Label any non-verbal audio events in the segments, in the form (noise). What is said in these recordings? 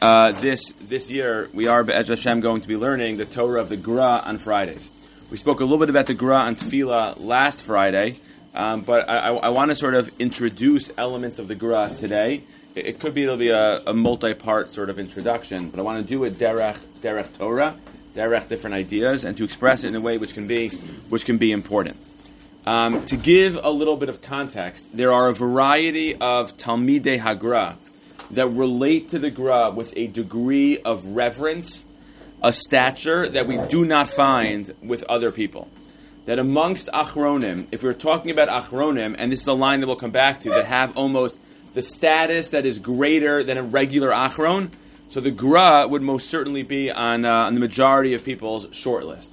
uh, this this year we are Be'ez Hashem going to be learning the Torah of the Gra on Fridays. We spoke a little bit about the Gra on Tefillah last Friday, um, but I, I, I want to sort of introduce elements of the Gra today. It, it could be it'll be a, a, multi-part sort of introduction, but I want to do it derech derech Torah, derech different ideas, and to express it in a way which can be which can be important. Um, to give a little bit of context, there are a variety of Talmidei Hagra that relate to the Gra with a degree of reverence, a stature that we do not find with other people. That amongst Achronim, if we're talking about Achronim, and this is the line that we'll come back to, that have almost the status that is greater than a regular Achron, so the Gra would most certainly be on, uh, on the majority of people's shortlist.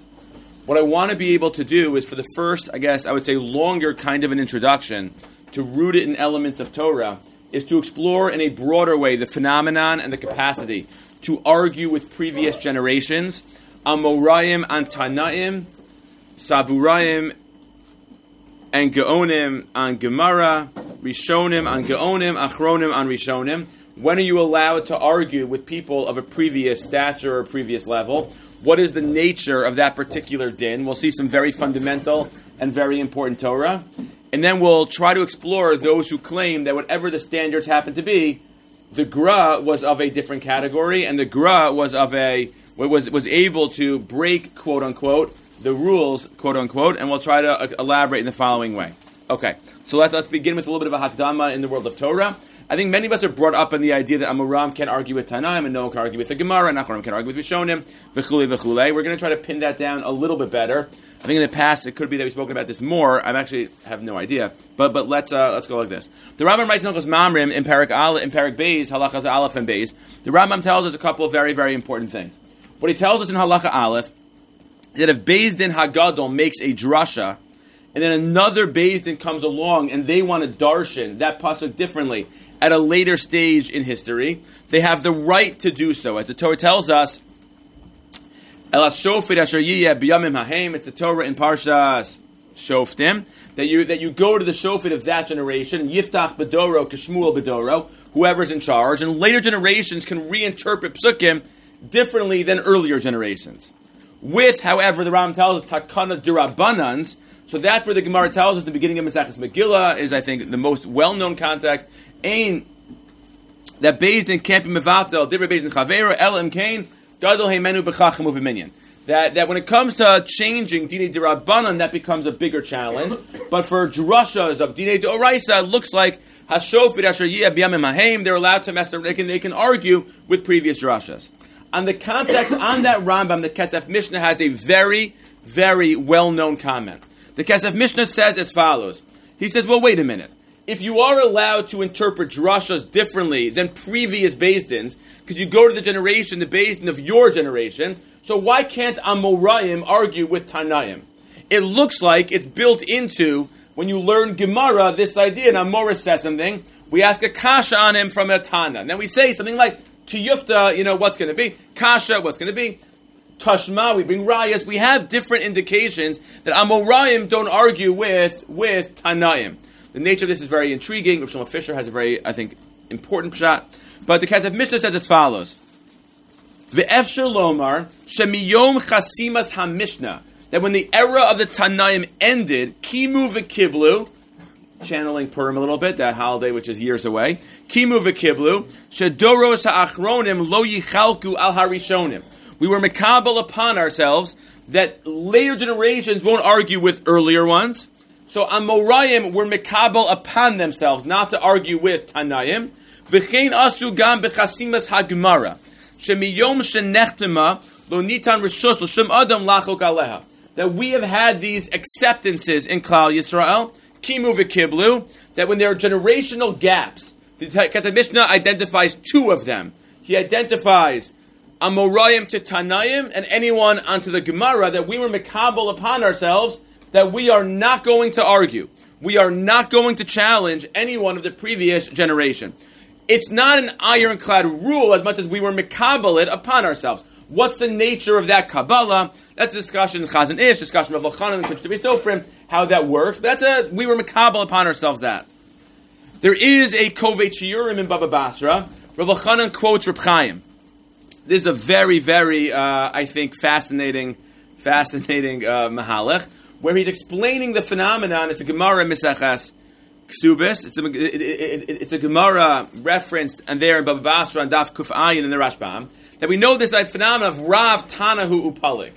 What I want to be able to do is for the first, I guess, I would say longer kind of an introduction, to root it in elements of Torah, is to explore in a broader way the phenomenon and the capacity to argue with previous generations. Amorayim and Tanaim, Saburayim and Geonim on Gemara, Rishonim on Geonim, Achronim on Rishonim. When are you allowed to argue with people of a previous stature or previous level? What is the nature of that particular din? We'll see some very fundamental and very important Torah and then we'll try to explore those who claim that whatever the standards happen to be, the gra was of a different category, and the gra was of a was was able to break quote unquote the rules quote unquote, and we'll try to uh, elaborate in the following way. Okay, so let's let's begin with a little bit of a hakdama in the world of Torah. I think many of us are brought up in the idea that Amuram can't argue with Tanaim and no one can argue with the Gemara, and Acharon can argue with Rishonim, v'chule v'chule. We're going to try to pin that down a little bit better. I think in the past it could be that we've spoken about this more. I actually have no idea, but but let's uh, let's go like this. The Rambam writes in Hilchos Mamrim in Parak Al in Parak Beis Halachas Aleph and Beis. The Rambam tells us a couple of very very important things. What he tells us in Halacha Aleph is that if Beis Din Hagadol makes a drasha and then another Beis Din comes along and they want to darshan that pasuk differently, at a later stage in history. They have the right to do so. As the Torah tells us, it's a Torah in Parshas Shoftim that you that you go to the shofet of that generation, Yiftach Bedoro, Kishmuel Bedoro, whoever's in charge, and later generations can reinterpret psukim differently than earlier generations. With, however, the Ram tells us takana durabanans, so that's where the Gemara tells us the beginning of Maseches Megillah is, I think, the most well-known context ain that based in can't be based in chavera el im kain gadol heimenu b'chachim u'v'minyan. That, that when it comes to changing Dine Dirabanan, that becomes a bigger challenge. But for drushas of Dine Doraisa, it looks like Hashofit Asher Haim, they're allowed to mess they can, they can argue with previous drushas. On the context, on that Rambam, the Kesef Mishnah has a very, very well-known comment. The Kesef Mishnah says as follows. He says, well, wait a minute if you are allowed to interpret drashas differently than previous Bezdins, because you go to the generation, the Bezdin of your generation, so why can't Amoraim argue with Tanaim? It looks like it's built into, when you learn Gemara, this idea, and Amoris says something, we ask a kasha on him from a Tana. Then we say something like, to Yufta, you know, what's going to be? Kasha, what's going to be? Tashma, we bring rayas. We have different indications that Amoraim don't argue with, with Tanaim. The nature of this is very intriguing. Rav Shlomo Fisher has a very, I think, important shot. But the Kesef Mishnah says as follows: Ve'efshir lomar shemiyom chasimas hamishna. That when the era of the Tanaim ended, kimu v'kiblu, channeling Purim a little bit, that holiday which is years away. Kimu v'kiblu shedoros ha'achronim lo yichalku al harishonim. We were makabel upon ourselves that later generations won't argue with earlier ones. So Amorayim were mekabel upon themselves not to argue with Tanayim. V'chein asu gam hagmara. Shemiyom shenechtema lo nitan rishos l'shem adam lachok aleha. That we have had these acceptances in Klal Yisrael, kimu v'kiblu, that when there are generational gaps, the Ketach Mishnah identifies two of them. He identifies Amorayim to Tanayim and anyone onto the Gemara that we were mekabel upon ourselves that we are not going to argue. We are not going to challenge anyone of the previous generation. It's not an ironclad rule as much as we were mikabel it upon ourselves. What's the nature of that Kabbalah? That's a discussion in Chazon Ish, discussion of Lachanan and Kushtabi Sofrim, how that works. That's a, we were mikabel upon ourselves that. There is a Kovetz Shiurim in Baba Basra. Rav Lachanan quotes Reb Chaim. this is a very, very, uh, I think, fascinating, fascinating uh, mahalech, where he's explaining the phenomenon. It's a Gemara Misachas Ksubis. It's a, it, it, it, it's a Gemara referenced and there in Baba Basra and Daf Kuf Ayin in the Rashbam that we know this like, phenomenon of Rav Tanahu Upalik.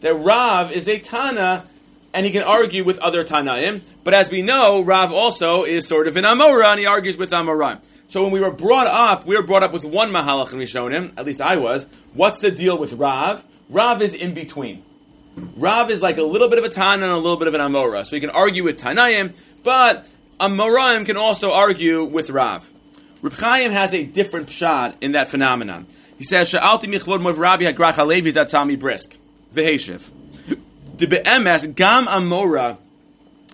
That Rav is a Tana and he can argue with other Tanaim. But as we know, Rav also is sort of an Amora, and he argues with Amoraim. So when we were brought up, we were brought up with one Mahalach, and we shown him, at least I was, what's the deal with Rav? Rav is in between. Rav is like a little bit of a Tana and a little bit of an Amora. So he can argue with Tanaim, but Amoraim can also argue with Rav. Reb Chaim has a different shot in that phenomenon. He says, "Sha'alti michlod mov Rabbi hagrach halevi zatzami brisk v'heshiv." De be'emes gam amora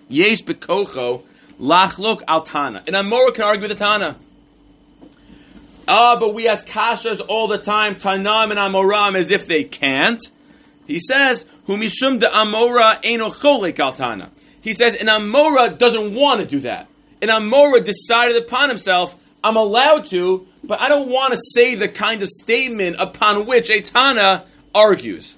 yesh bekocho lachlok al tana. An amora can argue with the tana. Ah, but we ask kashas all the time, tanam and amoram, as if they can't. He says, "Humishum de amora eno cholik al. He says, an amora doesn't want to do that. An amora decided upon himself, I'm allowed to, but I don't want to say the kind of statement upon which a Tana argues.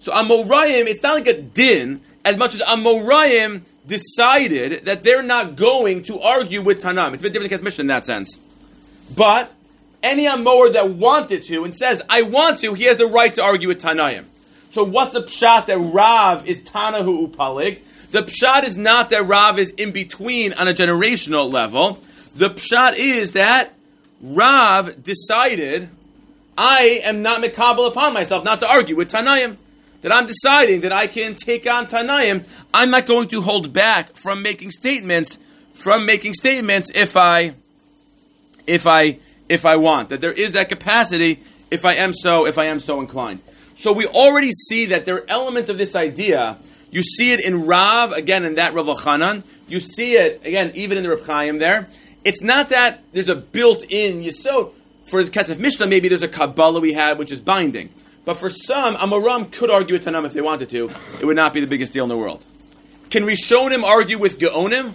So Amorayim, it's not like a din, as much as Amorayim decided that they're not going to argue with Tanam. It's a bit different than Mishnah in that sense. But any Amor that wanted to and says, I want to, he has the right to argue with Tanayim. So what's the pshat that Rav is Tanahu Upalig? The pshat is not that Rav is in between on a generational level. The pshat is that Rav decided, I am not mikabel upon myself not to argue with Tanayim. That I'm deciding that I can take on Tanayim. I'm not going to hold back from making statements, from making statements if I, if I, if I want. That there is that capacity if I am so, if I am so inclined. So we already see that there are elements of this idea. You see it in Rav, again, in that Rav Chanan. You see it, again, even in the Rav Chaim there. It's not that there's a built-in yisod. For the Kesef Mishnah, maybe there's a Kabbalah we have, which is binding. But for some, Amoram could argue with Tanam if they wanted to. It would not be the biggest deal in the world. Can him argue with Geonim?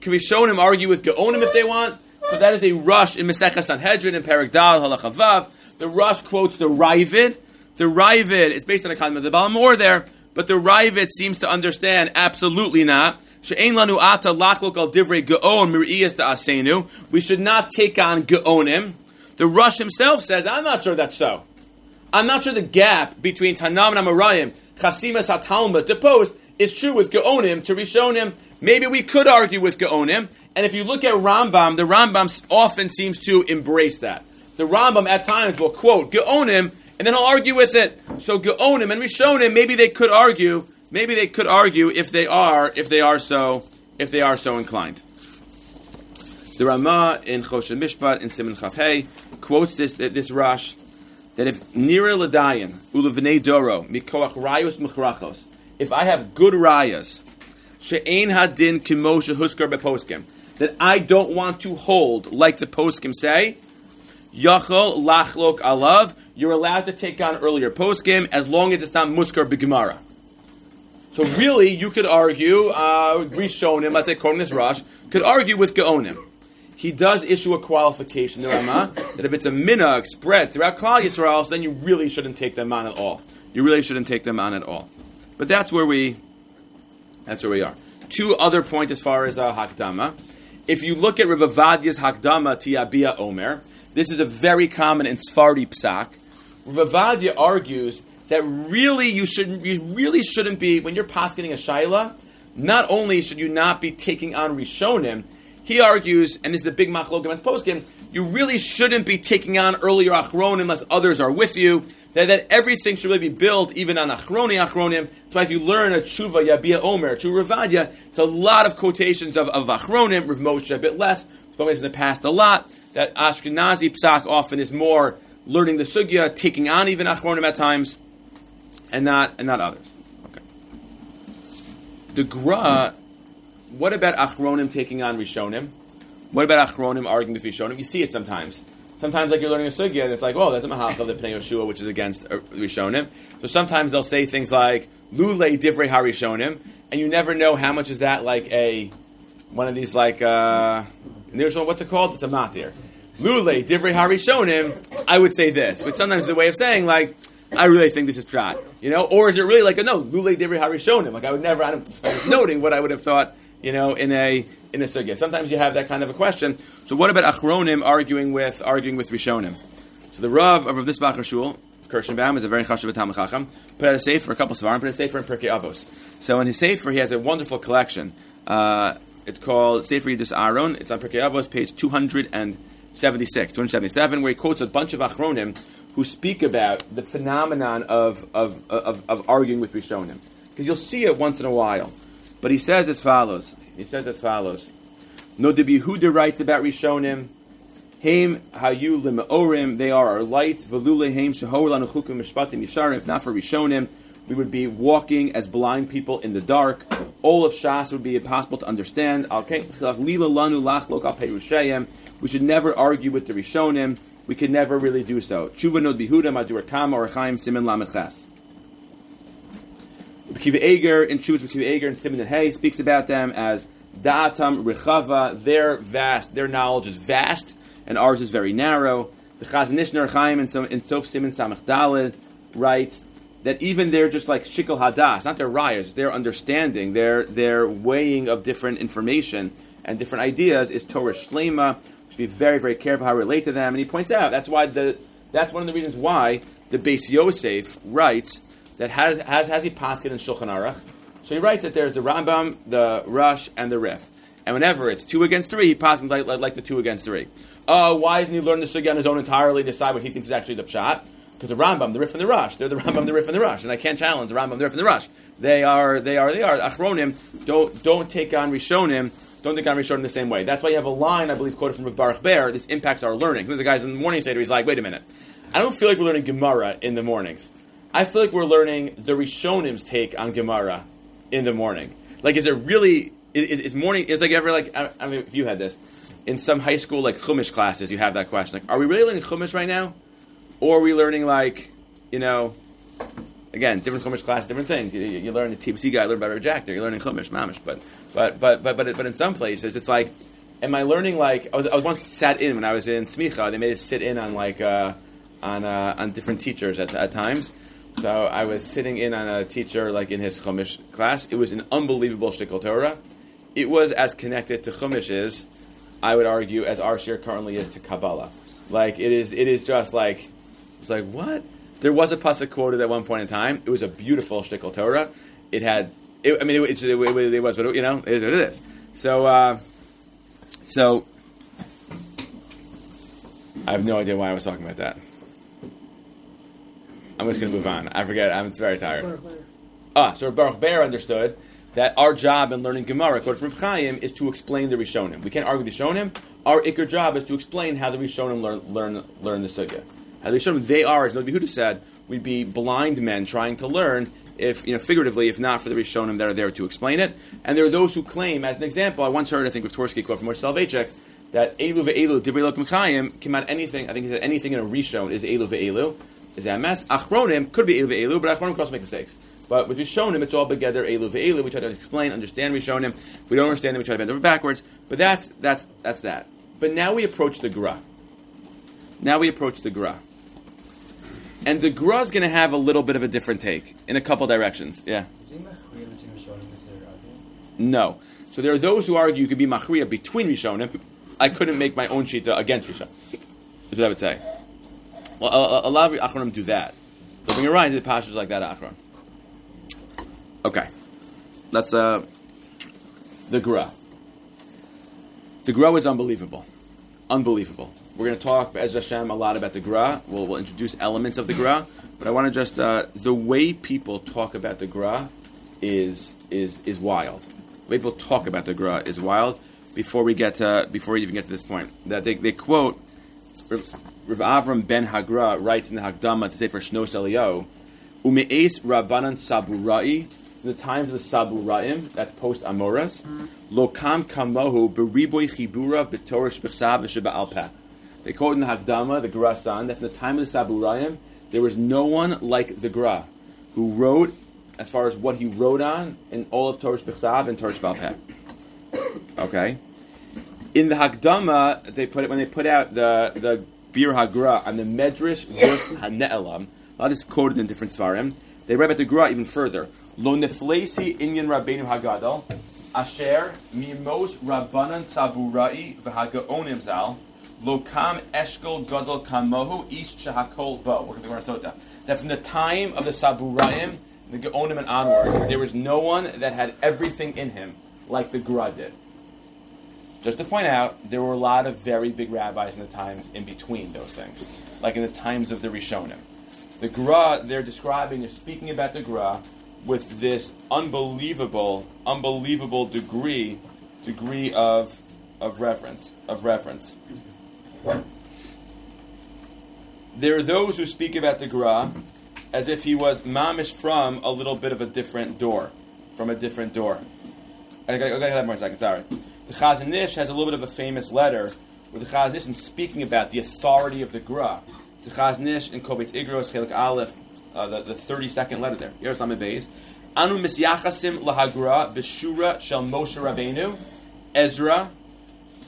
Can him argue with Geonim if they want? So that is a rush in Mesechah Sanhedrin and Perik Dal Halachavav. The rush quotes the Ravid. The Ravid, it's based on a comment of the Baal HaMaor there, but the Ravid seems to understand absolutely not. We should not take on geonim. The Rush himself says, I'm not sure that's so. I'm not sure the gap between Tanam and Amarayim, Chasimas HaTalmud, the post, is true with Geonim to Rishonim. Maybe we could argue with Geonim. And if you look at Rambam, the Rambam often seems to embrace that. The Rambam at times will quote Geonim, and then he'll argue with it. So Geonim and Rishonim, maybe they could argue, maybe they could argue if they are, if they are so, if they are so inclined. The Rama in Choshen Mishpat in Simon Chafhei quotes this this Rash that if Nira Ladayan Ulevnei Doro Mikoach Rayos Mechrachos, if I have good rayas, She'ein Hadin Kimosha Huskar Beposkim, that I don't want to hold like the poskim say, Yachol Lachlok Alav, you're allowed to take on earlier post game as long as it's not Muskar B'Gemara. So really, you could argue, uh, Rishonim, let's say quoting this Rash, could argue with Geonim. He does issue a qualification, the Rama, that if it's a minhag spread throughout Klal Yisrael, then you really shouldn't take them on at all. You really shouldn't take them on at all. But that's where we, that's where we are. Two other points as far as uh, Hakdama. If you look at Rav Avadia's Hakdama Tiabia Omer, this is a very common in Sfardi Psak. Rav Avadia argues that really you should you really shouldn't be when you're posketing a shaila. Not only should you not be taking on rishonim, he argues, and this is a big machlok against poskim. You really shouldn't be taking on earlier achron unless others are with you. That, that everything should really be built even on achroni achronim. That's why if you learn a tshuva yabia omer, tshuva ravadia, it's a lot of quotations of, of achronim, Rav Moshe a bit less. Spoken in the past a lot. That Ashkenazi psak often is more learning the sugya, taking on even achronim at times and not and not others. Okay. The Gra, what about Achronim taking on Rishonim? What about Achronim arguing with Rishonim? You see it sometimes. Sometimes, like you're learning a sugya, and it's like, oh, that's a mahach of the Pnei Yeshua, which is against uh, Rishonim. So sometimes they'll say things like Lule Divrei Harishonim, and you never know how much is that like a one of these like uh, what's it called? It's a matir. Lule Divrei Harishonim, I would say this. But sometimes a way of saying like, I really think this is pshat, you know, or is it really like a no Lule Divrei Harishonim? Like I would never. I'm noting what I would have thought, you know, in a in a sugya. Sometimes you have that kind of a question. So what about Achronim arguing with arguing with Rishonim? So the Rav of this Bacher Shul, Kirschenbaum, is a very chashuv Chacham. Put out a sefer, a couple of svarim, put a sefer in Pirkei Avos. So in his sefer, he has a wonderful collection. Uh, it's called Sefer Yidus Aaron. It's on Pirkei Avos, page 276, 277, where he quotes a bunch of Achronim who speak about the phenomenon of, of, of, of arguing with Rishonim. Because you'll see it once in a while. But he says as follows. He says as follows. No Yehuda writes about Rishonim. Haim hayu limeorim. They are our lights. Velule haim shehor lanu chukim mishpatim yisharim. If not for Rishonim, we would be walking as blind people in the dark. All of Shas would be impossible to understand. We should never argue with the Rishonim. We could never really do so. Tshuva nod bihuda madur kama or chaim simin lameches. Kiva Eger in Chuvas Kiva Eger and Simon and Hay speaks about them as Da'atam Rechava. Their vast, their knowledge is vast, and ours is very narrow. The Chazon Ish Ner Chaim in, in Sof Simon Samach Dalid writes that even they're just like shikol hadas, not their riyas, their understanding, their their weighing of different information and different ideas is Torah shlema. Should be very very careful how we relate to them. And he points out that's why the that's one of the reasons why the Beis Yosef writes that has has has he paskin in Shulchan Aruch. So he writes that there's the Rambam, the Rush, and the Rif. And whenever it's two against three, he passes like, like, like, the two against three. Uh, why doesn't he learn the sugya on his own entirely, decide what he thinks is actually the pshat? Because the Rambam, the Rif, and the Rush, they're the (laughs) Rambam, the Rif, and the Rush, and I can't challenge the Rambam, the Rif, and the Rush. They are, they are, they are. Achronim don't don't take on Rishonim. Don't take on Rishonim the same way. That's why you have a line, I believe, quoted from Rav Baruch Ber. This impacts our learning. There's a guys in the morning seder. He's like, wait a minute. I don't feel like we're learning Gemara in the mornings. I feel like we're learning the Rishonim's take on Gemara in the morning. Like, is it really is, is morning? It's like ever like I, I, mean, if you had this in some high school like Chumash classes, you have that question. Like, are we really learning Chumash right now, or are we learning like you know? Again, different Chumash class, different things. You, you, you learn the TBC guy, learn better Jack. You're learning Chumash, Mamish. But but but but but but in some places, it's like, am I learning like I was I was once sat in when I was in Smicha. They made us sit in on like uh, on uh, on different teachers at, at times so I was sitting in on a teacher like in his Chumash class. It was an unbelievable shtickle Torah. It was as connected to Chumash is, I would argue, as our shir currently is to Kabbalah. Like it is, it is just like it's like what? There was a pasuk quoted at one point in time. It was a beautiful shtickle Torah. It had, it, I mean, it, it, it, it, was, but you know, it is what it is. So, uh, so I have no idea why I was talking about that. I'm just going to move on. I forget. I'm very tired. Ah, so Baruch Ber understood that our job in learning Gemara, according to Reb Chaim, is to explain the Rishonim. We can't argue the Rishonim. Our ikr job is to explain how the Rishonim learn learn learn the sugya. Rishonim they are, as Nobi Huda said, we'd be blind men trying to learn. If you know, figuratively, if not for the Rishonim that are there to explain it, and there are those who claim, as an example, I once heard, I think, with Tversky quote from Moshe Soloveitchik, that Elu ve'elu divrei Mechayim came out anything. I think he said anything in a Rishon is Elu ve'elu is mess. Achronim could be Elu ve'elu, but Achronim could also make mistakes. But with Rishonim, it's all together Elu ve'elu. We try to explain, understand Rishonim. If we don't understand them, we try to bend over backwards. But that's that's that's that. But now we approach the Gra. Now we approach the Gra. And the Gra is going to have a little bit of a different take in a couple directions. Yeah. No. So there are those who argue you could be machriya between Rishonim. I couldn't make my own shita against Rishonim. That's what I would say. Well, a, a, lot of Achronim do that. So bring a right into the pastures like that Achron. Okay. That's uh, the Gra. The Gra is unbelievable. Unbelievable. We're going to talk, as Hashem, a lot about the Gra. We'll, we'll introduce elements of the Gra. But I want to just, uh, the way people talk about the Gra is, is, is wild. The way people talk about the Gra is wild before we get to, before we even get to this point. That they, they quote Rav Avram ben Hagra writes in the Hagdama to say for Shnos Eliyahu, Ume'es Rabbanan Saburai, in the times of the Saburaim, that's post Amoras, Lokam Kamohu Beriboy Chibura B'Torah Shbechsav V'Sheba Alpeh. They quote in the Hagdama, the Grasan, that from the time of the Saburaim, there was no one like the Gra, who wrote, as far as what he wrote on, in all of Torah Shbechsav and Torah Shbalpeh. Okay? In the Hakdama, they put it when they put out the the Bir Hagra and the Medrash Rus Hane'elam. A lot is quoted in different svarim. They read about the Gra even further. Lo neflesi inyan rabbeinu hagadol, asher mimos rabbanan saburai v'hagaonim zal, lo kam eshkol gadol kamohu ish shahakol bo. We're going to go That from the time of the saburaim, the gaonim and onwards, there was no one that had everything in him like the Gra did. Just to point out, there were a lot of very big rabbis in the times in between those things, like in the times of the Rishonim. The Gra, they're describing, they're speaking about the Gra with this unbelievable, unbelievable degree, degree of, of reverence, of reverence. There are those who speak about the Gra as if he was mamish from a little bit of a different door, from a different door. I got that more second. Sorry. The Chazon Ish has a little bit of a famous letter where the Chazon Ish is speaking about the authority of the Gra. The Chazon Ish in Kovetz Igros Chelik Aleph, uh, the, the 32nd letter there. Here's Lamed Beis. Anu misyachasim lahagra b'shura shel Moshe Rabbeinu, Ezra,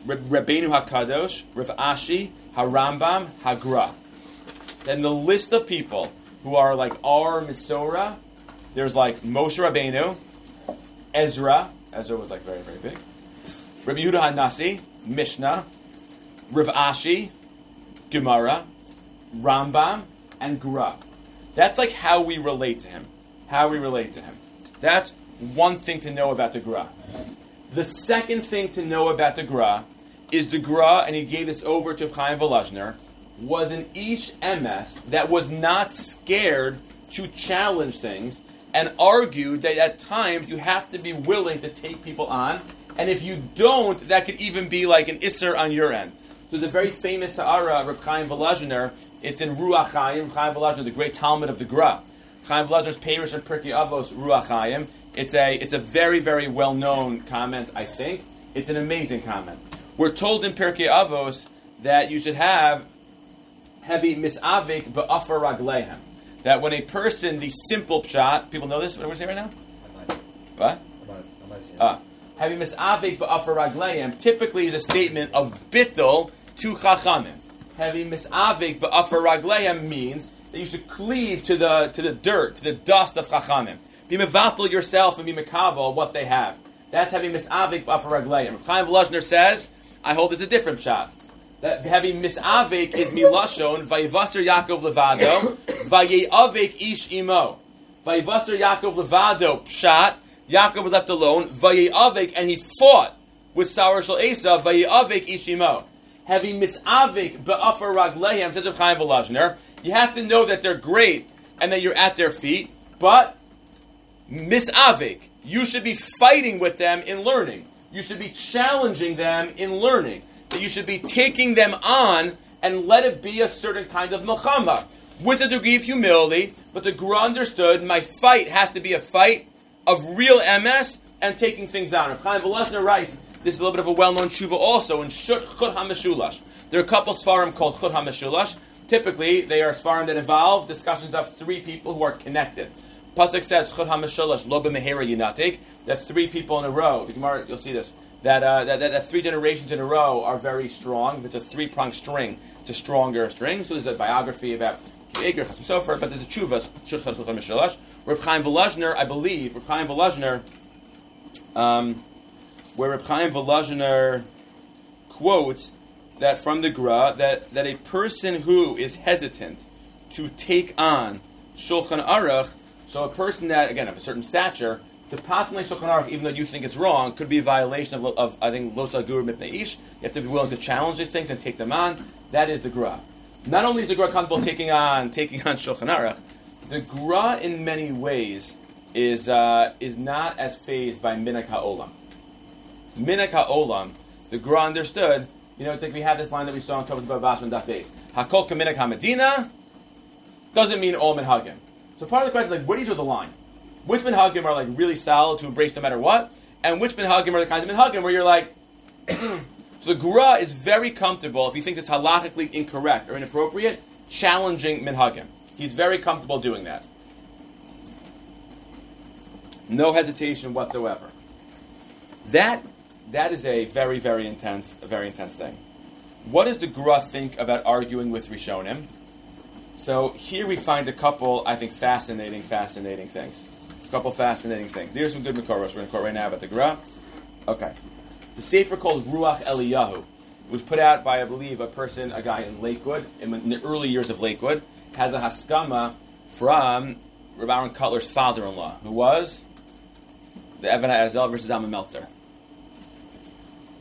Rabbeinu Hakadosh, Rav Ashi, Harambam, Hagra. Then the list of people who are like our Misora, there's like Moshe Rabbeinu, Ezra, Ezra was like very, very big, Rabbi Yehuda HaNasi, Mishnah, Rav Ashi, Gemara, Rambam, and Gra. That's like how we relate to him. How we relate to him. That's one thing to know about the Gra. The second thing to know about the Gra is the Gra, and he gave this over to Chaim Volozhner, was an Ish Emes that was not scared to challenge things and argued that at times you have to be willing to take people on, and if you don't, that could even be like an Isser on your end. There's a very famous Sa'ara, Reb Chaim Volozhner, it's in Ruach Chaim, Chaim Volozhner, the great Talmud of the Gra. Chaim Volozhner's Perish and Pirkei Avos, Ruach Chaim. It's a, it's a very, very well-known comment, I think. It's an amazing comment. We're told in Pirkei Avos that you should have heavy misavik ba'afar raglehem. That when a person, the simple pshat, people know this, what are we saying right now? What? Uh, having misavik ba'afar raglehem typically is a statement of bittel to chachamim. Having misavik ba'afar raglehem means that you should cleave to the to the dirt, to the dust of chachamim. Be mevatel yourself and be mekabel what they have. That's having misavik ba'afar raglehem. Chaim Volozhner says, I hold this a different shot. That having misavik is milashon vayivaster Yaakov levado vayavik ish imo. Vayivaster Yaakov levado pshat Yaakov was left alone vayavik and he fought with Sarah Shal Esa vayavik ish imo. Having misavik be'afar raglehem says of Chaim Volozhner you have to know that they're great and that you're at their feet but misavik you should be fighting with them in learning you should be challenging them in learning that you should be taking them on and let it be a certain kind of milchama with a degree of humility. But the Gra understood my fight has to be a fight of real MS and taking things on. Chaim Volozhner writes this is a little bit of a well-known shuva also in Shut Chut HaMeshulash. There are a couple svarim called Chut HaMeshulash. Typically, they are svarim that involve discussions of three people who are connected. Pasuk says Chut HaMeshulash Lo B'Mehera Yinatik. That's three people in a row. The Gemara, You'll see this that, uh, that, that, that, three generations in a row are very strong. If it's a three pronged string, it's a stronger string. So there's a biography about Eger, and so forth, but there's a chuvas, Reb Chaim Volozhner, I believe, Reb Chaim Volozhner, um, where Reb Chaim Volozhner quotes that from the Gra, that, that a person who is hesitant to take on Shulchan Aruch, so a person that, again, of a certain stature, to possibly Shulchan Aruch, even though you think it's wrong, could be a violation of, of I think, Lo Guru Mipnei Ish. You have to be willing to challenge these things and take them on. That is the Gra. Not only is the Gra comfortable taking on taking on Shulchan Aruch, the Gra in many ways is uh, is not as phased by Minhag HaOlam. Minhag HaOlam, the Gra understood, you know, it's like we have this line that we saw in Tovas Babas and Daf Beis. Hakol Kaminak HaMedina doesn't mean all minhagim. So part of the question is like, where do you draw the line? Which minhagim are like really solid to embrace no matter what, and which minhagim are the kinds of minhagim where you're like. (clears throat) so the Gra is very comfortable if he thinks it's halachically incorrect or inappropriate, challenging minhagim. He's very comfortable doing that. No hesitation whatsoever. That that is a very, very intense, a very intense thing. What does the Gra think about arguing with Rishonim? So here we find a couple, I think, fascinating, fascinating things. A couple fascinating things. There's some good Makoros we're going to quote right now about the Gra. Okay. The Sefer called Ruach Eliyahu was put out by, I believe, a person, a guy in Lakewood, in the early years of Lakewood, has a Haskama from Rav Aaron Kotler's father-in-law, who was the Even HaEzel Isser Zalman Meltzer,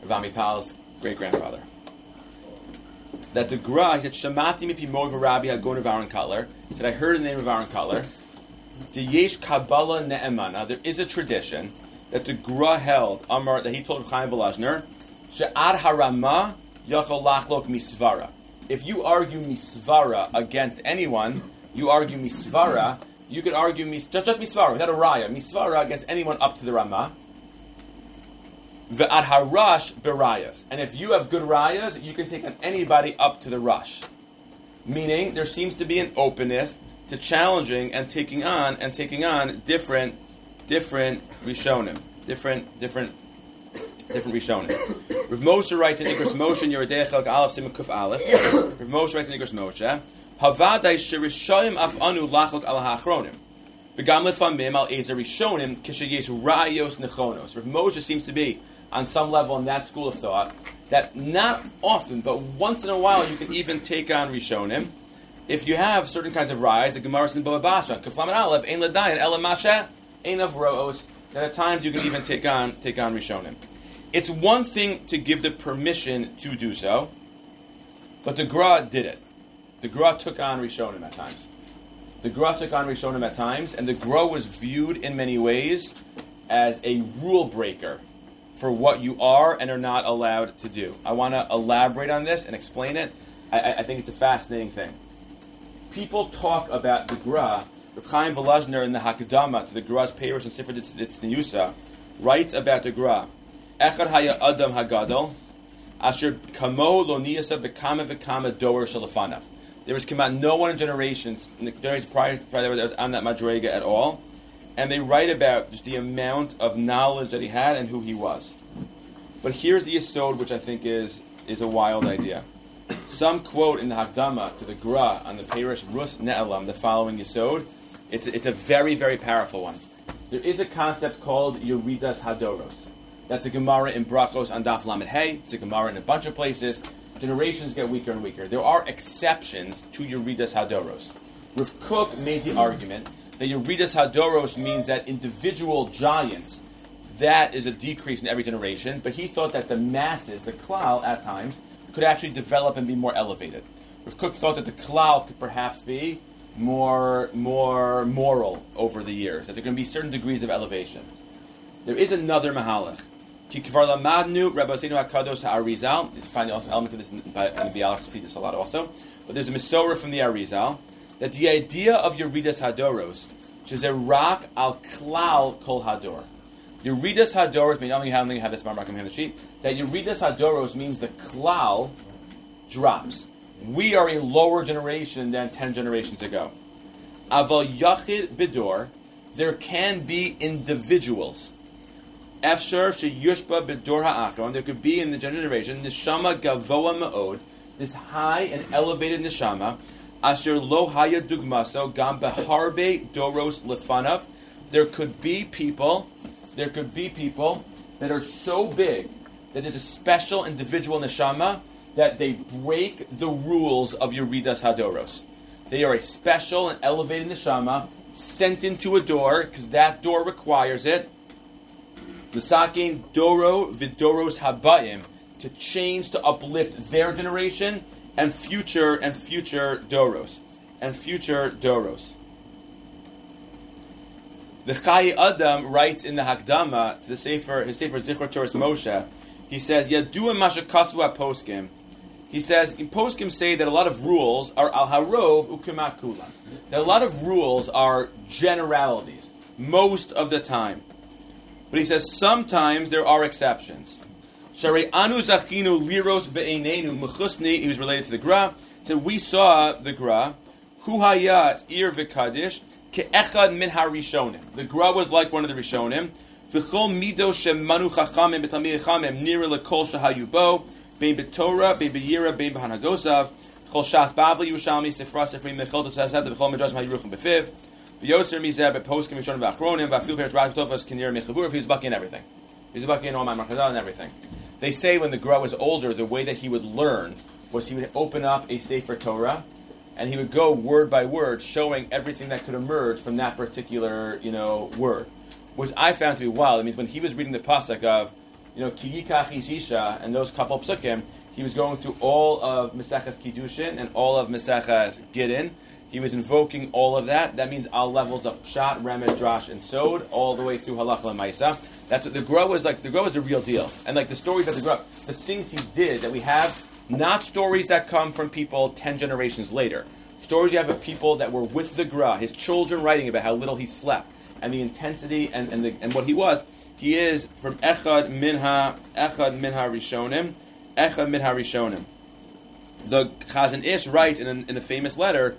Rav Amital's great-grandfather. That the Gra, he said, Shamati mipi mor Rabbi Hagon of Aaron Kotler. He said, I heard the name of Aaron Kotler. The Yesh Kabbalah Ne'emana. There is a tradition that the Gra held, Amar, that he told Chaim Volozhner, She'ad harama yachol lachlok misvara. If you argue misvara against anyone, you argue misvara, you could argue mis- just, just misvara, without a raya, misvara against anyone up to the Ramah. The harash berayas. And if you have good rayas, you can take on anybody up to the rush. Meaning, there seems to be an openness to challenging and taking on and taking on different, different Rishonim, different, different, different Rishonim. Rav Moshe writes in Igros Moshe Yeridei Chelk Aleph Simon Kuf Aleph. Rav Moshe writes in Igros Moshe, Havadai sherishoyim af anu lachok al hachronim. V'gam al ezer rishonim kishayesh rayos nechonos. Rav Moshe seems to be on some level in that school of thought that not often, but once in a while, you can even take on rishonim if you have certain kinds of rise, the Gemara in Baba Basra, Kaflam and Aleph, Ein Ladayan, Ela Masha, Ein of Roos, that at times you can even take on take on Rishonim. It's one thing to give the permission to do so, but the Gra did it. The Gra took on Rishonim at times. The Gra took on Rishonim at times, and the Gra was viewed in many ways as a rule breaker for what you are and are not allowed to do. I want to elaborate on this and explain it. I, I think it's a fascinating thing people talk about the Gra, Reb Chaim Volozhner in the Hakadama to the Gra's Peiros and Sifra Tzniusa writes about the Gra. Echad haya adam hagadol, asher kamo lo niyasa bekama bekama doer shalafanav. There was come out no one in generations, in the generations prior, prior that was on that madrega at all, and they write about just the amount of knowledge that he had and who he was. But here's the yisod, which I think is is a wild idea. Some quote in the Hakdama to the Gra on the Perish Rus Ne'elam the following Yisod. It's, it's a very, very powerful one. There is a concept called Yeridas Hadoros. That's a Gemara in Brachos on Daf Lamed Hey. It's a Gemara in a bunch of places. Generations get weaker and weaker. There are exceptions to Yeridas Hadoros. Rav Kook made the argument that Yeridas Hadoros means that individual giants, that is a decrease in every generation, but he thought that the masses, the klal at times, could actually develop and be more elevated. Rav Kook thought that the cloud could perhaps be more, more moral over the years, that there to be certain degrees of elevation. There is another mahalach. Ki kvar lamadnu Rabbi Hakadosh Arizal. You find also element of this in, in the Bialach see this a lot also. But there's a Masorah from the Arizal that the idea of Yeridas Hadoros, a rock al klal kol hador. Yeridas Hadoros, I don't have, have this mark on the sheet, that Yeridas Hadoros means the klal drops. We are a lower generation than 10 generations ago. Aval Yachid Bidor, there can be individuals. Efshar Sheyushba Bidor Ha'achron, there could be in the generation, Nishama Gavoa Ma'od, this high and elevated Nishama, Asher Lo Haya Dugmaso, Gam Doros Lefanav, there could be people there could be people that are so big that there's a special individual neshama that they break the rules of Yeridas Hadoros. They are a special and elevated neshama sent into a door because that door requires it. L'sakin doro vidoros habayim to change to uplift their generation and future and future doros and future doros. The Chai Adam writes in the Hakdama to the Sefer, his Sefer Zichor Torah Moshe, he says, Yadua Mashakasu Poskim. He says, in Poskim say that a lot of rules are al harov ukimat kulam. That a lot of rules are generalities, most of the time. But he says sometimes there are exceptions. Shari anu zachinu liros be'enenu mechusni, he was related to the Gra, said, we saw the Gra, hu hayat ir v'kadish, Ke'echad min harishonim. The Gra was like one of the Rishonim. V'chol mido shemanu chachamim b'tamir chachamim nira lekol shahayubo bein b'torah bein b'yira bein b'hanagosav chol shas babli Yerushalmi sifra sifri mechol totzav v'chol midrash mahiruchim b'fiv v'yoser mizeh b'poskim rishonim v'achronim v'afil peres raktovas kinir mechavur he's bucking everything he's bucking all my marchazal and everything they say when the Gra was older the way that he would learn was he would open up a Sefer Torah and he would go word by word showing everything that could emerge from that particular you know word which I found to be wild. I mean, when he was reading the pasuk of, you know, Kiyikach Isha and those couple psukim, he was going through all of Mesechas Kiddushin and all of Mesechas Gidin. He was invoking all of that. That means all levels of Pshat, Remed, Drash, and Sod, all the way through Halacha and Maisa. That's what the Gra was like. The Gra was the real deal. And like the stories that the Gra, the things he did that we have, not stories that come from people 10 generations later. Stories you have of people that were with the Gra, his children writing about how little he slept and the intensity and, and, the, and what he was. He is from Echad Minha Echad Minha Rishonim, Echad Minha Rishonim. The Chazon Ish writes in a, in a famous letter,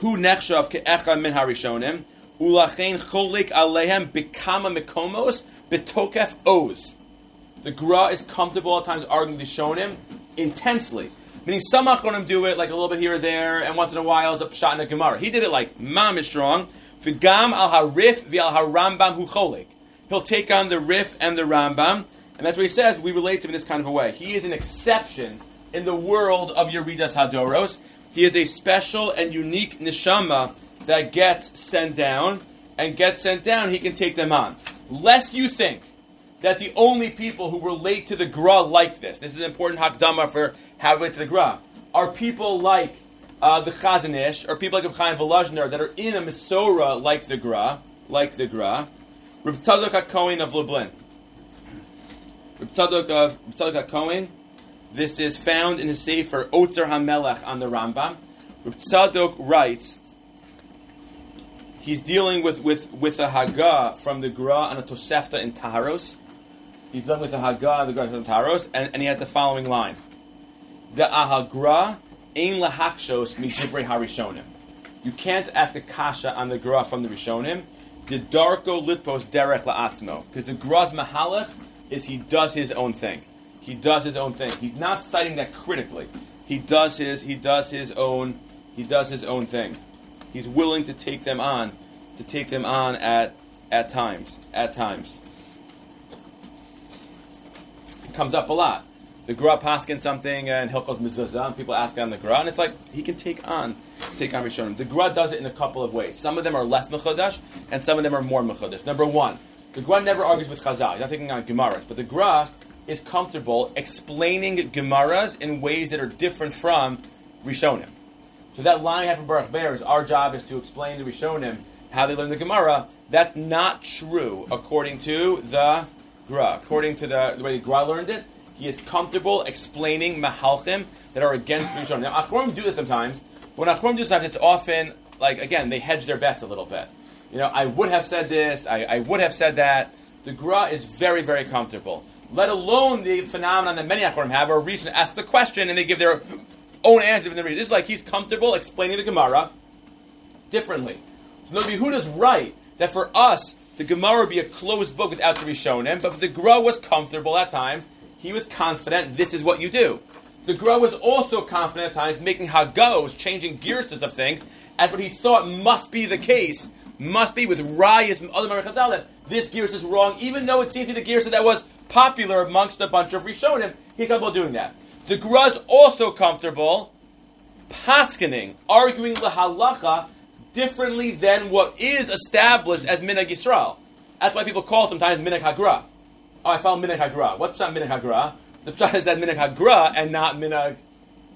Hu nechshav ke Echad Minha Rishonim, Ulachein cholik alehem bikama mikomos betokef oz. The Gra is comfortable at times arguing the Shonim intensely. Meaning some Achronim do it like a little bit here or there, and once in a while it's a Pshat in a Gemara. He did it like Mam is strong, V'gam al harif v'al harambam hu cholik. He'll take on the Rif and the Rambam, and that's what he says. We relate to him in this kind of a way. He is an exception in the world of Yeridas Hadoros. He is a special and unique neshama that gets sent down, and gets sent down, he can take them on. Lest you think that the only people who relate to the Gra like this, this is an important hakdama for how we relate to the Gra, are people like uh, the Chazon Ish, or people like Chaim Volozhner that are in a Misora like the Gra, like the Gra. Reb Tzadok HaKohen of Lublin. Reb Tzadok of Tzadok HaKohen. This is found in his Sefer Otzer HaMelech on the Rambam. Tzadok writes, he's dealing with, with, with a Haggah from the Gra and a Tosefta in Taharos. He's dealing with the Haggah the Gra in Taharos, and, and he has the following line. The Ahagra Ein lahakshos midivrei harishonim. You can't ask a kasha on the gra from the Rishonim. The darko litpos derech la'atzmo. Because the gra's mahalach is he does his own thing. He does his own thing. He's not citing that critically. He does his he does his own he does his own thing. He's willing to take them on, to take them on at at times. At times. It comes up a lot the Gra paskin something and Hilchos Mezuzah, and people ask on the Gra, and it's like he can take on take on Rishonim. The Gra does it in a couple of ways. Some of them are less mechudash, and some of them are more mechudash. Number one, the Gra never argues with Chazal. He's not taking on Gemaras, but the Gra is comfortable explaining Gemaras in ways that are different from Rishonim. So that line I have from Baruch Ber is our job is to explain the Rishonim how they learn the Gemara. That's not true according to the Gra. According to the, the way the Gra learned it, he is comfortable explaining mahalchim that are against Rishonim. Now, Achronim do this sometimes. But when Achronim do this sometimes, it's often, like, again, they hedge their bets a little bit. You know, I would have said this, I, I would have said that. The Gra is very, very comfortable. Let alone the phenomenon that many Achronim have, where a reason to ask the question and they give their own answer. For the reason. This is like he's comfortable explaining the Gemara differently. So Nabi Huda's right that for us, the Gemara would be a closed book without the Rishonim, but the Gra was comfortable at times he was confident this is what you do. The Gra was also confident at times, making Hagos, changing gearses of things, as what he thought must be the case, must be with Rayas from other Chazal, that this gears is wrong, even though it seems to be the gears that was popular amongst a bunch of Rishonim, he's comfortable doing that. The Gra is also comfortable paskening, arguing the halacha differently than what is established as Minhag Yisrael. That's why people call it sometimes Minhag Hagra. Oh, I found Minhag Hagra. What's Pshat Minhag Hagra? The Pshat is that Minhag Hagra and not Minhag,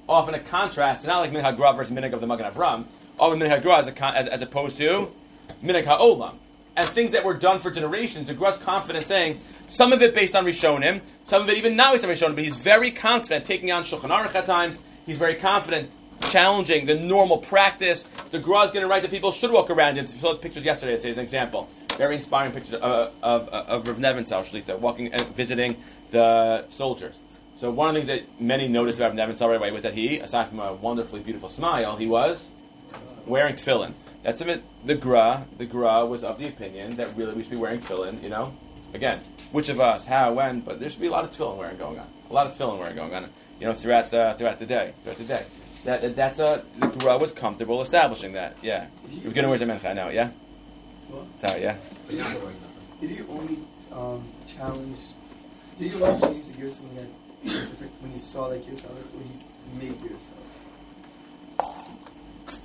often a contrast. Not like Minhag Hagra versus Minhag of the Magen Avram. Often Minhag Hagra as, as, as opposed to Minhag HaOlam. And things that were done for generations, the Gra's confident saying, some of it based on Rishonim, some of it even now based on Rishonim, but he's very confident taking on Shulchan Aruch at times. He's very confident challenging the normal practice. The Gra is going to write that people should walk around. If you saw the pictures yesterday, it's an example. Very inspiring picture uh, uh of, of, of Rav Nebenzahl Shlita walking and visiting the soldiers. So one of the things that many noticed about Rav right away was that he, aside from a wonderfully beautiful smile, he was wearing tefillin. That's a bit, the Gra. The Gra was of the opinion that really we should be wearing tefillin, you know, again, which of us, how, when, but there should be a lot of tefillin wearing going on. A lot of tefillin wearing going on, you know, throughout the, throughout the day. Throughout the day. That, that that's a the Gra was comfortable establishing that. Yeah, you're gonna wear Zemencha now. Yeah. What? So yeah. Did you only um, challenge? Did you only change the gears when you had when you saw like yourself, or you made yourself?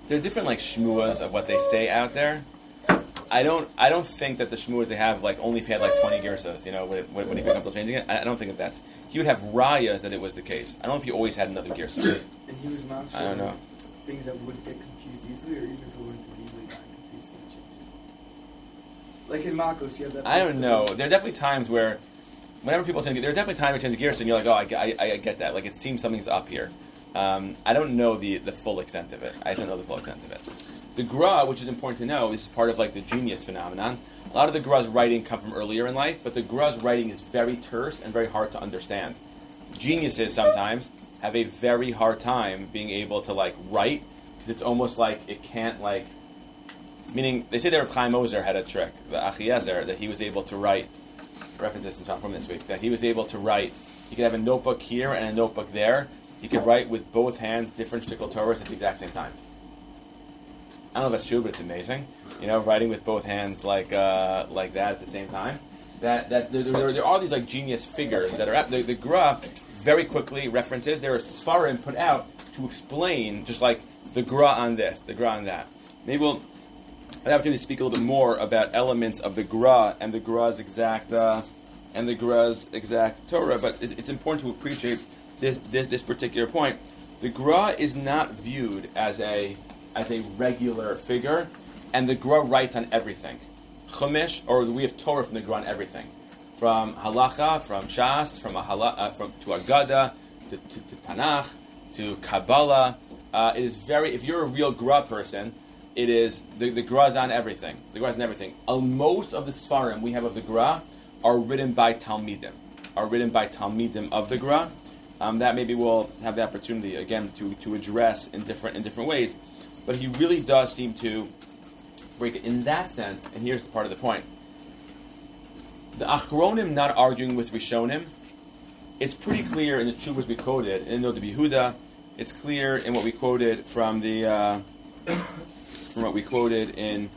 There are different like shmuas of what they say out there. I don't. I don't think that the shmuas they have like only if he had like twenty gersos, you know, when, it, when he comfortable changing it. I, I don't think that that's. He would have rayas that it was the case. I don't know if he always had another gerso. And he was not I don't know. things that would get confused easily, or even if it wouldn't have easily confused change. Like in Makos, you have that. I don't know. There are definitely times where, whenever people change, there are definitely times they change gears, and you're like, oh, I, I, I get that. Like it seems something's up here. Um, I don't know the the full extent of it. I don't know the full extent of it. The gra, which is important to know, is part of like the genius phenomenon. A lot of the gra's writing come from earlier in life, but the gra's writing is very terse and very hard to understand. Geniuses sometimes have a very hard time being able to like write because it's almost like it can't like Meaning, they say that Chaim Ozer had a trick, the Achiezer, that he was able to write references from this week. That he was able to write. He could have a notebook here and a notebook there. He could write with both hands different shtickle Torahs at the exact same time. I don't know if that's true, but it's amazing. You know, writing with both hands like uh, like that at the same time. That that there, there, there are all these like genius figures that are at the, the Gra very quickly references. There are svarim put out to explain just like the Gra on this, the Gra on that. Maybe we'll have the opportunity to speak a little bit more about elements of the Gra and the Gra's exact uh, and the Gra's exact Torah, but it, it's important to appreciate this, this this particular point. The Gra is not viewed as a as a regular figure, and the Gra writes on everything. Chumash, or we have Torah from the Gra on everything, from halacha, from Shas, from a hala, uh, from to Agada, to, to, to Tanakh, to Kabbalah. Uh, it is very. If you're a real Gra person, it is the, the Gra is on everything. The Gra is on everything. Uh, most of the Svarim we have of the Gra are written by Talmidim, are written by Talmidim of the Gra. Um, that maybe we'll have the opportunity again to, to address in different in different ways. But he really does seem to break it in that sense. And here's the part of the point: the Achronim not arguing with Rishonim. It's pretty clear in the Chuvas we quoted, in the Behuda. It's clear in what we quoted from the uh, (coughs) from what we quoted in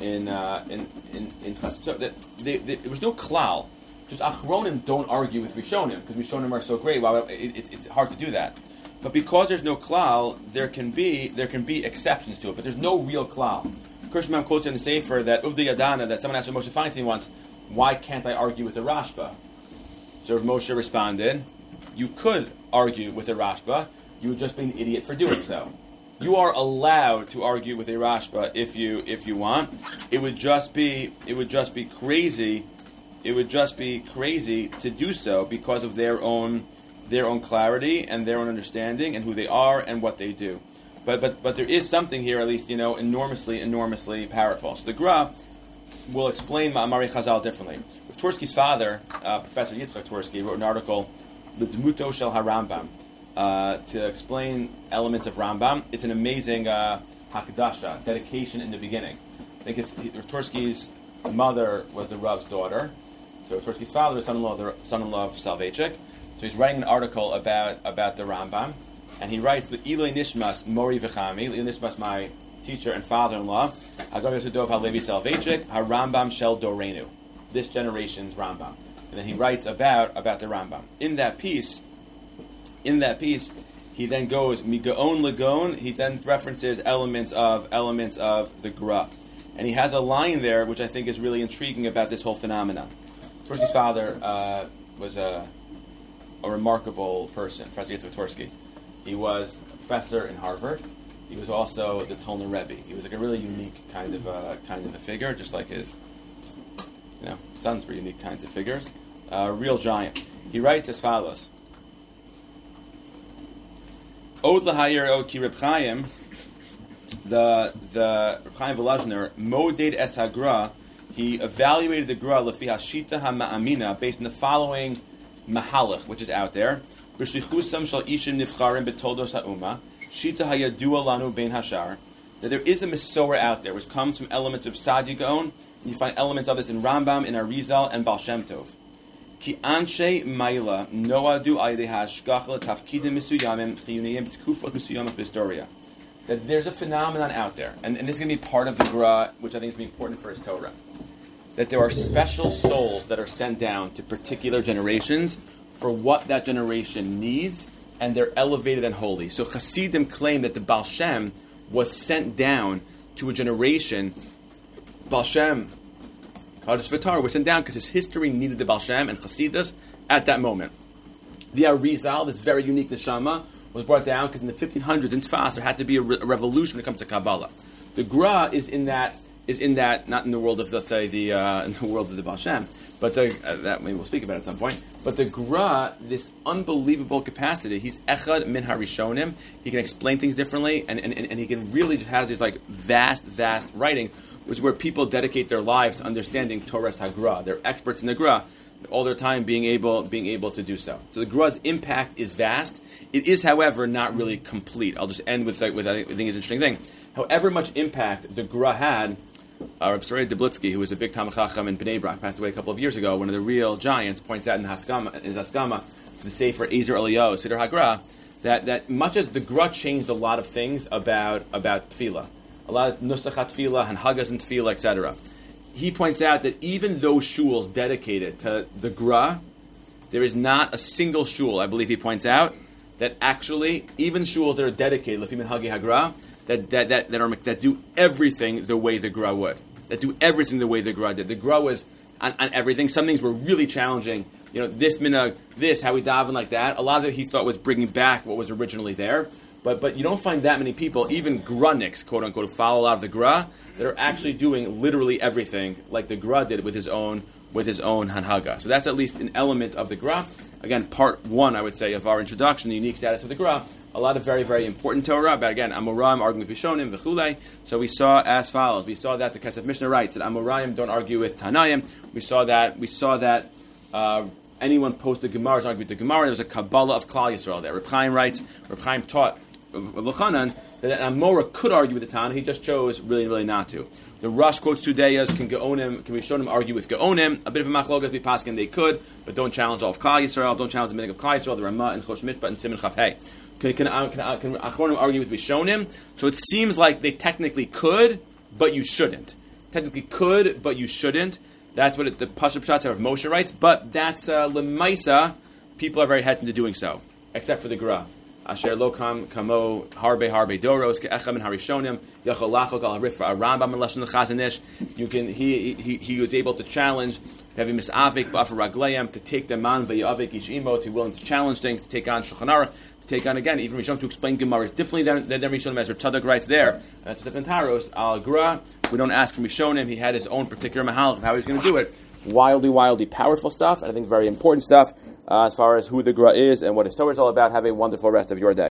in uh, in in, in so that they, they, there was no klal. Just Achronim don't argue with Rishonim because Rishonim are so great. Well, it, it's it's hard to do that. But because there's no klal, there can be there can be exceptions to it. But there's no real klal. Kirschman quotes in the Sefer that Uvdi Yadana that someone asked Moshe Feinstein once, "Why can't I argue with the Rashba?" So Moshe responded, "You could argue with the Rashba. You would just be an idiot for doing so." You are allowed to argue with a Rashba if you if you want. It would just be it would just be crazy. It would just be crazy to do so because of their own their own clarity and their own understanding and who they are and what they do. But but but there is something here, at least you know, enormously enormously powerful. So the Gra will explain Ma'amari Chazal differently. With Twersky's father, uh, Professor Yitzchak Twersky, wrote an article, "The Dmuto Shel HaRambam," uh, to explain elements of Rambam. It's an amazing uh, hakdasha, dedication in the beginning. I think it's, Twersky's mother was the Rav's daughter, so Twersky's father was son-in-law, the son-in-law of Soloveitchik. So he's writing an article about about the Rambam, and he writes the Ilay Nishmas Mori V'chami, Ilay Nishmas my teacher and father-in-law, Hagav Yesudov HaLevi Soloveitchik, HaRambam Shel Dorenu, this generation's Rambam. And then he writes about about the Rambam. In that piece, in that piece, he then goes migaon lagon. He then references elements of elements of the gra, and he has a line there which I think is really intriguing about this whole phenomenon. Twersky's father uh, was a, a remarkable person, Professor Yitzhak Twersky. He was a professor in Harvard. He was also the Talner Rebbe. He was like a really unique kind of a, kind of a figure, just like his you know sons were unique kinds of figures. A real giant. He writes as follows. Od lahayer ki Reb Chaim, the the Reb Chaim Volozhiner, moded es hagra, he evaluated the gra lefi hashita hama'amina based on the following mahalach, which is out there. B'shlichusam shal ishim nivcharim betoldos ha'uma, shita hayadua lanu bein hashar, that there is a Masorah out there which comes from elements of Saadia Gaon. You find elements of this in Rambam, in Arizal, and Baal Shem. Ki anshe maila noadu ayde hashgachla tafkidim misuyamim chiyuniyim tkufot misuyamim b'historia. That there's a phenomenon out there, and, and this is going to be part of the Gra, which I think is going to be important for his Torah. That there are special souls that are sent down to particular generations for what that generation needs, and they're elevated and holy. So Hasidim claim that the Baal Shem was sent down to a generation. Baal Shem, Kaddish Vitar, was sent down because his history needed the Baal Shem and Hasidus at that moment. The Arizal, this very unique neshama, was brought down because in the 1500s in Tzfas there had to be a, re- a revolution when it comes to Kabbalah. The Gra is in that is in that not in the world of let's say the uh, (laughs) in the world of the Baal Shem, but the, uh, that we'll speak about at some point. But the Gra, this unbelievable capacity, he's Echad Min Harishonim. He can explain things differently, and, and, and he can really just has these like vast, vast writings, which is where people dedicate their lives to understanding Torah Hagra. They're experts in the Gra all their time being able being able to do so. So the Gra's impact is vast. It is, however, not really complete. I'll just end with with I think is an interesting thing. However much impact the Gra had, uh, Rabbi Soraya Deblitsky, who was a big Talmud Chacham in Bnei Brak, passed away a couple of years ago. One of the real giants points out in Haskama, in his Haskama to the Sefer Ezer Eliyahu, Siddur Hagra, that, that much as the Gra changed a lot of things about about Tefillah, a lot of Nusachat Tefillah and Hagas and Tefillah, etc he points out that even those shuls dedicated to the Gra, there is not a single shul, I believe he points out, that actually, even shuls that are dedicated, Lefim Hagi Hagra, that, that, that, that, are, that do everything the way the Gra would. That do everything the way the Gra did. The Gra was on, on everything. Some things were really challenging. You know, this minhag, this, how we daven like that. A lot of it he thought was bringing back what was originally there. But but you don't find that many people, even grunics, quote unquote, follow a lot of the gra, that are actually doing literally everything like the gra did with his own with his own hanhaga. So that's at least an element of the gra. Again, part one, I would say, of our introduction, the unique status of the gra. A lot of very, very important Torah, but again, Amoraim arguing with Rishonim, V'chulei. So we saw as follows. We saw that the Kesef Mishnah writes that Amoraim don't argue with Tanayim. We saw that, we saw that uh, anyone posted Gemara's with the Gemara. There was a Kabbalah of Klal Yisrael there. Reb Chaim writes, Reb Chaim taught Lachanan that Amora could argue with the Tana, he just chose really, really not to. The Rosh quotes two dayas, can Gaonim, can him argue with Gaonim? A bit of a machlogas, pass they could, but don't challenge all of Klal Yisrael, don't challenge the meaning of Klal Yisrael, the Ramah and Choshen Mishpat and Simon Chafhei. Can, can, uh, can, uh, can Achronim argue with me Rishonim? So it seems like they technically could, but you shouldn't. Technically could, but you shouldn't. That's what it, the Pashup Shots of Moshe writes, but that's uh, Lemaisa. People are very hesitant to doing so, except for the Gra. Asher lo kam kamo harbe harbe doros ke echem and harishonim yachol lachok al rifra Rambam and lashon. You can he, he he was able to challenge having misavik ba'afar ragleim to take the man v'yavik ish imo to willing to challenge things to take on shulchan to take on again even Rishon to explain Gemara differently than than Rishon as Tzadik writes there. That's a different taros al gra. We don't ask from Rishonim. He had his own particular mahal of how he's going to do it. Wildly, wildly powerful stuff. I think very important stuff uh, as far as who the Gra is and what his Torah is all about. Have a wonderful rest of your day.